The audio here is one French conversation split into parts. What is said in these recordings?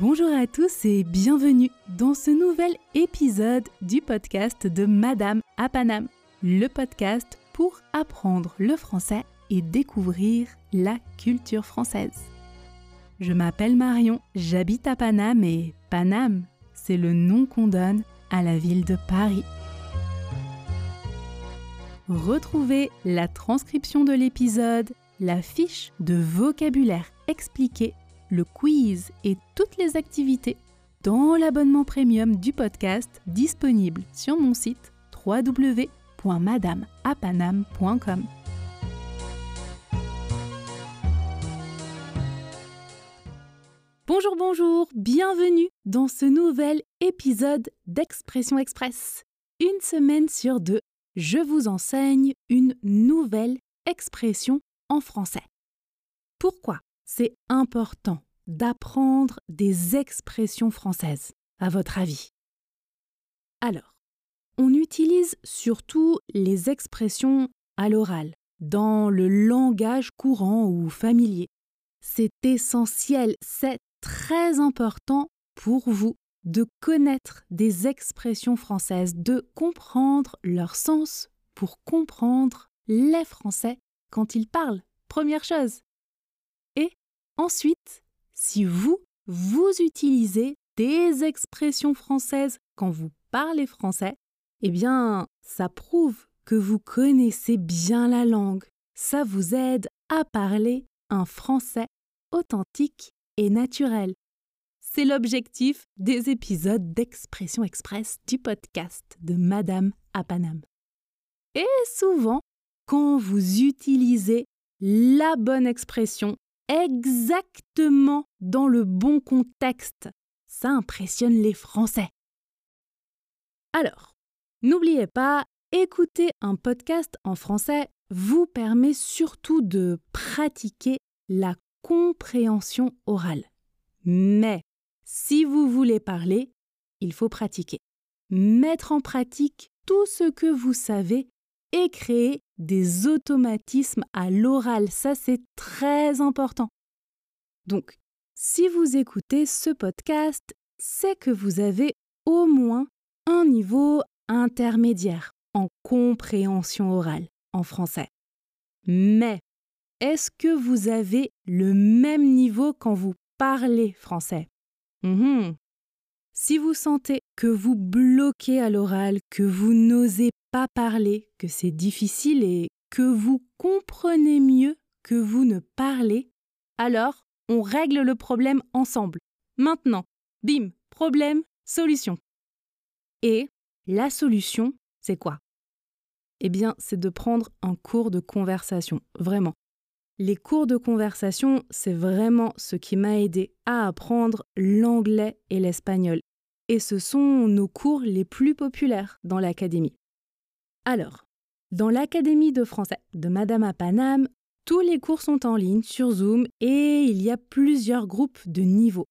Bonjour à tous et bienvenue dans ce nouvel épisode du podcast de Madame à Paname, le podcast pour apprendre le français et découvrir la culture française. Je m'appelle Marion, j'habite à Paname et Paname, c'est le nom qu'on donne à la ville de Paris. Retrouvez la transcription de l'épisode, la fiche de vocabulaire expliqué, le quiz et toutes les activités dans l'abonnement premium du podcast disponible sur mon site www.madameapanam.com. Bonjour, bonjour, bienvenue dans ce nouvel épisode d'Expression Express. Une semaine sur deux, je vous enseigne une nouvelle expression en français. Pourquoi? C'est important d'apprendre des expressions françaises, à votre avis? Alors, on utilise surtout les expressions à l'oral, dans le langage courant ou familier. C'est essentiel, c'est très important pour vous de connaître des expressions françaises, de comprendre leur sens pour comprendre les Français quand ils parlent. Première chose. Ensuite, si vous, vous utilisez des expressions françaises quand vous parlez français, eh bien, ça prouve que vous connaissez bien la langue. Ça vous aide à parler un français authentique et naturel. C'est l'objectif des épisodes d'Expression Express du podcast de Madame à. Et souvent, quand vous utilisez la bonne expression exactement dans le bon contexte, ça impressionne les Français. Alors, n'oubliez pas, écouter un podcast en français vous permet surtout de pratiquer la compréhension orale. Mais si vous voulez parler, il faut pratiquer. Mettre en pratique tout ce que vous savez et créer des automatismes à l'oral. Ça, c'est très important. Donc, si vous écoutez ce podcast, c'est que vous avez au moins un niveau intermédiaire en compréhension orale en français. Mais est-ce que vous avez le même niveau quand vous parlez français? Mhm. Si vous sentez que vous bloquez à l'oral, que vous n'osez parler, que c'est difficile et que vous comprenez mieux que vous ne parlez, alors on règle le problème ensemble. Maintenant, bim, problème, solution. Et la solution, c'est quoi? Eh bien, c'est de prendre un cours de conversation, vraiment. Les cours de conversation, c'est vraiment ce qui m'a aidé à apprendre l'anglais et l'espagnol. Et ce sont nos cours les plus populaires dans l'académie. Alors, dans l'Académie de français de Madame à tous les cours sont en ligne sur Zoom et il y a plusieurs groupes de niveaux.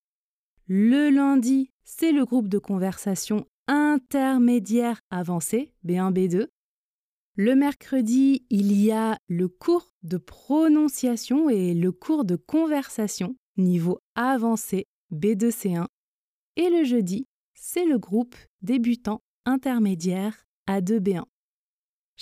Le lundi, c'est le groupe de conversation intermédiaire avancé, B1, B2. Le mercredi, il y a le cours de prononciation et le cours de conversation, niveau avancé B2C1. Et le jeudi, c'est le groupe débutant intermédiaire A2B1.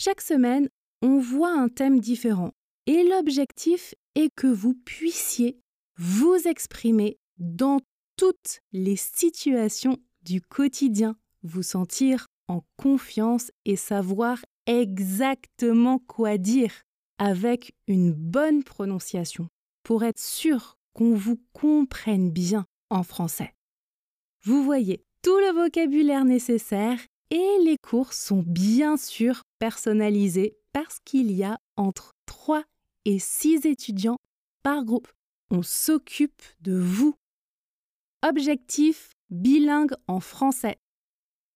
Chaque semaine, on voit un thème différent et l'objectif est que vous puissiez vous exprimer dans toutes les situations du quotidien, vous sentir en confiance et savoir exactement quoi dire avec une bonne prononciation pour être sûr qu'on vous comprenne bien en français. Vous voyez tout le vocabulaire nécessaire et les cours sont bien sûr personnalisés parce qu'il y a entre 3 et 6 étudiants par groupe. On s'occupe de vous. Objectif bilingue en français.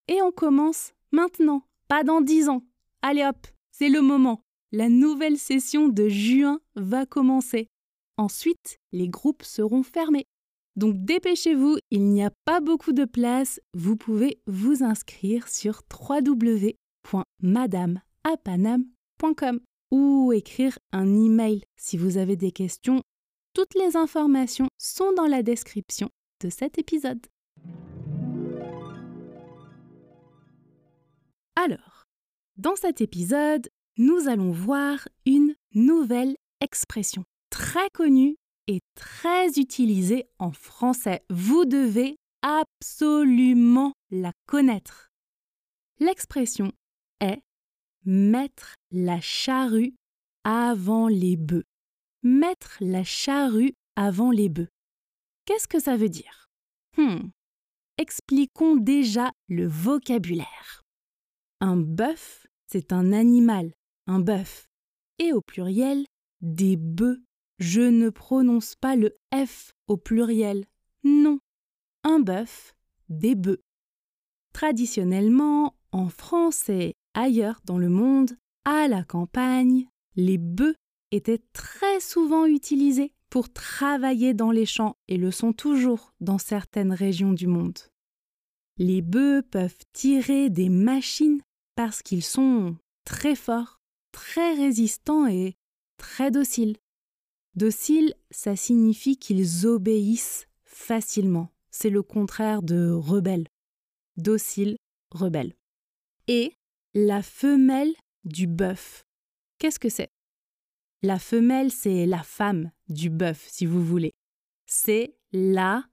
Et on commence maintenant, pas dans 10 ans. Allez hop, c'est le moment. La nouvelle session de juin va commencer. Ensuite, les groupes seront fermés. Donc dépêchez-vous, il n'y a pas beaucoup de place. Vous pouvez vous inscrire sur www.madameapanam.com ou écrire un email si vous avez des questions. Toutes les informations sont dans la description de cet épisode. Alors, dans cet épisode, nous allons voir une nouvelle expression très connue et très utilisée en français. Vous devez absolument la connaître. L'expression est mettre la charrue avant les bœufs. Mettre la charrue avant les bœufs. Qu'est-ce que ça veut dire? Hmm. Expliquons déjà le vocabulaire. Un bœuf, c'est un animal, un bœuf. Et au pluriel, des bœufs. Je ne prononce pas le F au pluriel. Non. Un bœuf, des bœufs. Traditionnellement, en France et ailleurs dans le monde, à la campagne, les bœufs étaient très souvent utilisés pour travailler dans les champs et le sont toujours dans certaines régions du monde. Les bœufs peuvent tirer des machines parce qu'ils sont très forts, très résistants et très dociles. Docile, ça signifie qu'ils obéissent facilement. C'est le contraire de rebelle. Docile, rebelle. Et la femelle du bœuf. Qu'est-ce que c'est? La femelle, c'est la femme du bœuf, si vous voulez. C'est la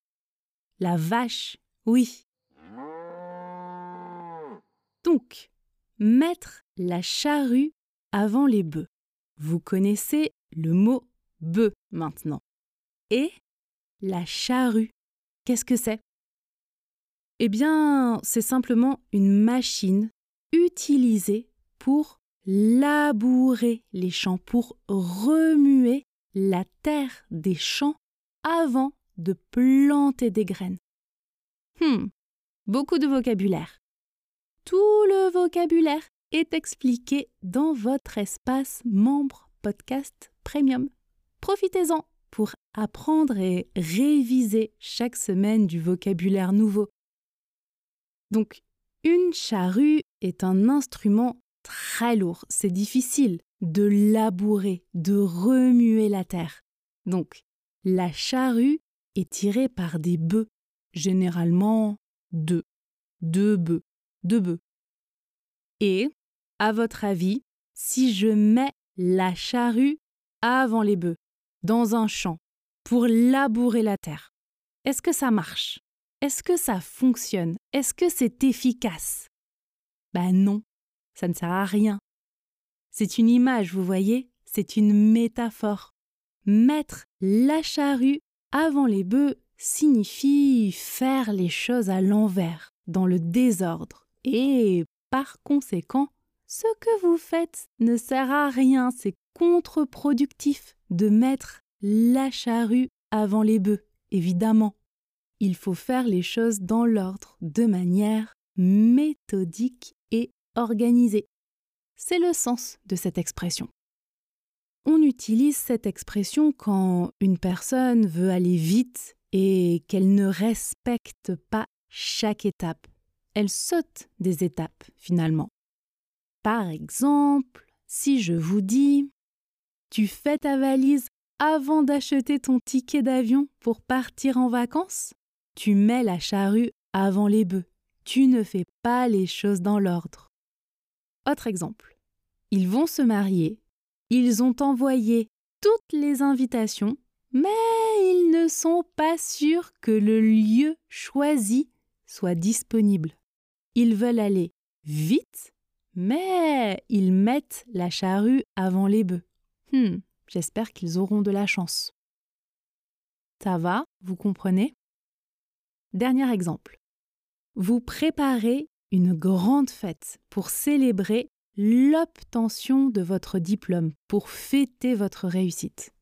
la vache, oui. Donc, mettre la charrue avant les bœufs. Vous connaissez le mot bœuf maintenant. Et la charrue, qu'est-ce que c'est? Eh bien, c'est simplement une machine utilisée pour labourer les champs, pour remuer la terre des champs avant de planter des graines. Hmm, beaucoup de vocabulaire. Tout le vocabulaire est expliqué dans votre espace membre podcast premium. Profitez-en pour apprendre et réviser chaque semaine du vocabulaire nouveau. Donc, une charrue est un instrument très lourd. C'est difficile de labourer, de remuer la terre. Donc, la charrue est tirée par des bœufs, généralement deux. Deux bœufs. Deux bœufs. Et, à votre avis, si je mets la charrue avant les bœufs, dans un champ, pour labourer la terre, est-ce que ça marche? Est-ce que ça fonctionne? Est-ce que c'est efficace? Ben non, ça ne sert à rien. C'est une image, vous voyez? C'est une métaphore. Mettre la charrue avant les bœufs signifie faire les choses à l'envers, dans le désordre. Et par conséquent, ce que vous faites ne sert à rien, contre-productif de mettre la charrue avant les bœufs, évidemment il faut faire les choses dans l'ordre, de manière méthodique et organisée. C'est le sens de cette expression. On utilise cette expression quand une personne veut aller vite et qu'elle ne respecte pas chaque étape. Elle saute des étapes finalement. Par exemple, si je vous dis Tu fais ta valise avant d'acheter ton ticket d'avion pour partir en vacances? Tu mets la charrue avant les bœufs. Tu ne fais pas les choses dans l'ordre. Autre exemple. Ils vont se marier. Ils ont envoyé toutes les invitations, mais ils ne sont pas sûrs que le lieu choisi soit disponible. Ils veulent aller vite, mais ils mettent la charrue avant les bœufs. Hmm, j'espère qu'ils auront de la chance. Ça va, vous comprenez? Dernier exemple. Vous préparez une grande fête pour célébrer l'obtention de votre diplôme, pour fêter votre réussite.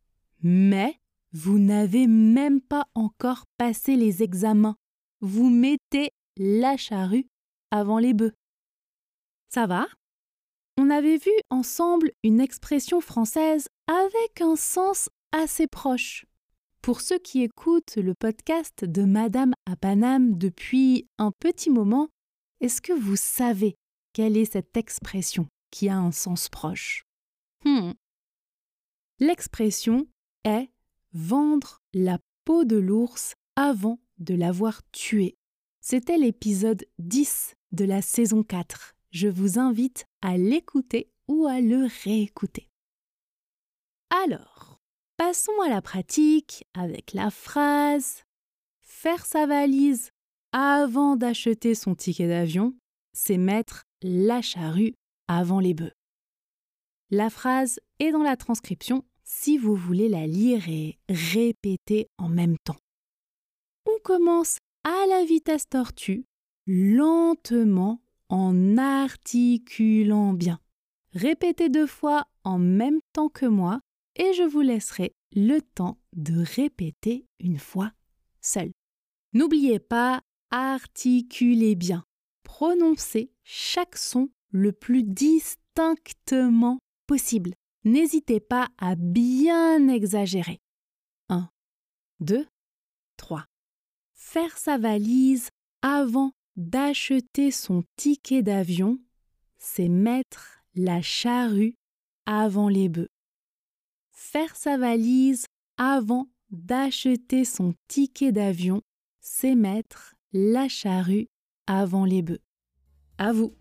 Mais vous n'avez même pas encore passé les examens. Vous mettez la charrue avant les bœufs. Ça va? On avait vu ensemble une expression française avec un sens assez proche. Pour ceux qui écoutent le podcast de Madame à depuis un petit moment, est-ce que vous savez quelle est cette expression qui a un sens proche? Hmm. L'expression est vendre la peau de l'ours avant de l'avoir tué. C'était l'épisode 10 de la saison 4. Je vous invite à l'écouter ou à le réécouter. Alors, passons à la pratique avec la phrase Faire sa valise avant d'acheter son ticket d'avion, c'est mettre la charrue avant les bœufs. La phrase est dans la transcription si vous voulez la lire et répéter en même temps. On commence à la vitesse tortue, lentement en articulant bien. Répétez deux fois en même temps que moi et je vous laisserai le temps de répéter une fois seul. N'oubliez pas, articulez bien. Prononcez chaque son le plus distinctement possible. N'hésitez pas à bien exagérer. 1, 2, 3. Faire sa valise avant d'acheter son ticket d'avion, c'est mettre la charrue avant les bœufs. Faire sa valise avant d'acheter son ticket d'avion, c'est mettre la charrue avant les bœufs. À vous.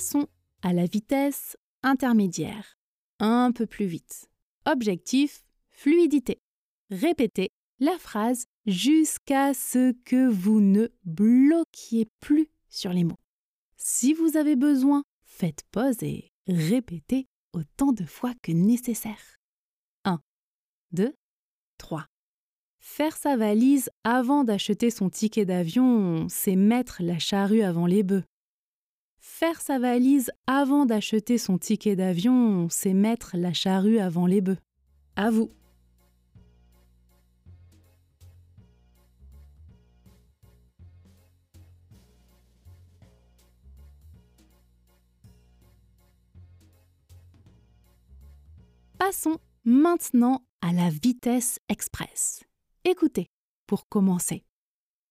Passons à la vitesse intermédiaire. Un peu plus vite. Objectif, fluidité. Répétez la phrase jusqu'à ce que vous ne bloquiez plus sur les mots. Si vous avez besoin, faites pause et répétez autant de fois que nécessaire. 1, 2, 3. Faire sa valise avant d'acheter son ticket d'avion, c'est mettre la charrue avant les bœufs. Faire sa valise avant d'acheter son ticket d'avion, c'est mettre la charrue avant les bœufs. À vous. Passons maintenant à la vitesse express. Écoutez, pour commencer.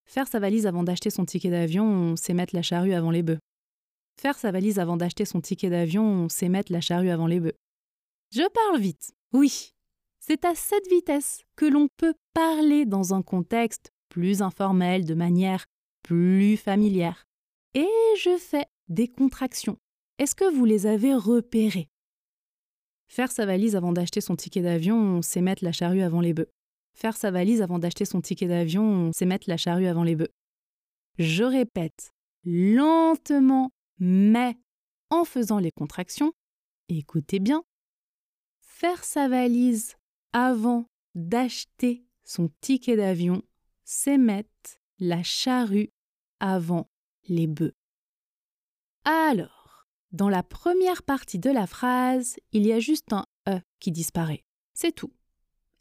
Faire sa valise avant d'acheter son ticket d'avion, c'est mettre la charrue avant les bœufs. Faire sa valise avant d'acheter son ticket d'avion, c'est mettre la charrue avant les bœufs. Je parle vite, oui. C'est à cette vitesse que l'on peut parler dans un contexte plus informel, de manière plus familière. Et je fais des contractions. Est-ce que vous les avez repérées? Faire sa valise avant d'acheter son ticket d'avion, c'est mettre la charrue avant les bœufs. Faire sa valise avant d'acheter son ticket d'avion, c'est mettre la charrue avant les bœufs. Je répète lentement mais en faisant les contractions, écoutez bien, faire sa valise avant d'acheter son ticket d'avion, c'est mettre la charrue avant les bœufs. Alors, dans la première partie de la phrase, il y a juste un E qui disparaît. C'est tout.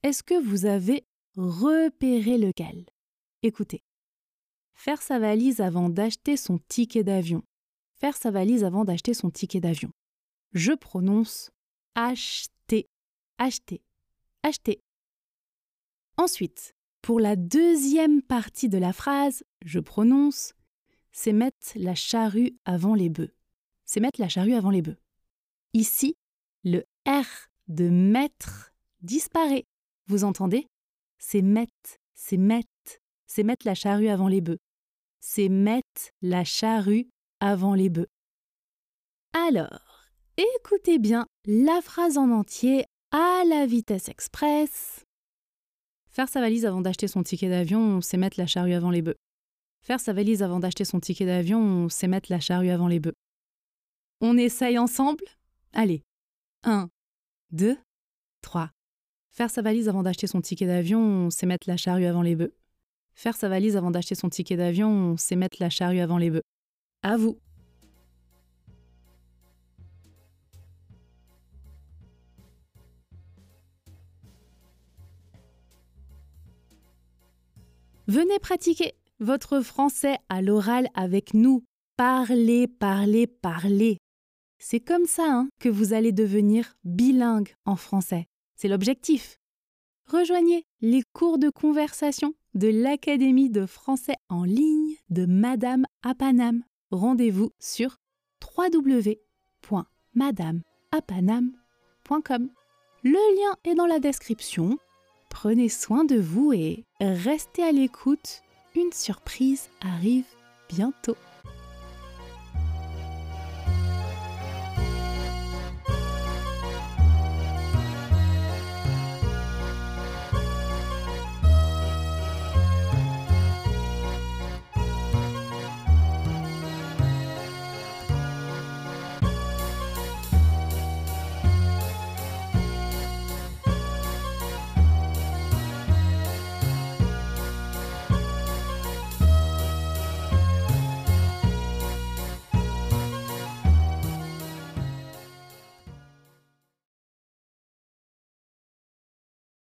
Est-ce que vous avez repéré lequel Écoutez. Faire sa valise avant d'acheter son ticket d'avion, faire sa valise avant d'acheter son ticket d'avion. Je prononce acheter, acheter, acheter. Ensuite, pour la deuxième partie de la phrase, je prononce c'est mettre la charrue avant les bœufs. C'est mettre la charrue avant les bœufs. Ici, le R de mettre disparaît. Vous entendez? C'est mettre, c'est mettre, c'est mettre la charrue avant les bœufs. C'est mettre la charrue avant les bœufs. Alors, écoutez bien la phrase en entier à la vitesse express. Faire sa valise avant d'acheter son ticket d'avion, c'est mettre la charrue avant les bœufs. Faire sa valise avant d'acheter son ticket d'avion, c'est mettre la charrue avant les bœufs. On essaye ensemble? Allez. 1, 2, 3. Faire sa valise avant d'acheter son ticket d'avion, c'est mettre la charrue avant les bœufs. Faire sa valise avant d'acheter son ticket d'avion, c'est mettre la charrue avant les bœufs. À vous. Venez pratiquer votre français à l'oral avec nous. Parlez, parlez, parlez. C'est comme ça hein, que vous allez devenir bilingue en français. C'est l'objectif. Rejoignez les cours de conversation de l'Académie de français en ligne de Madame à Paname. Rendez-vous sur www.madameapanam.com. Le lien est dans la description. Prenez soin de vous et restez à l'écoute. Une surprise arrive bientôt.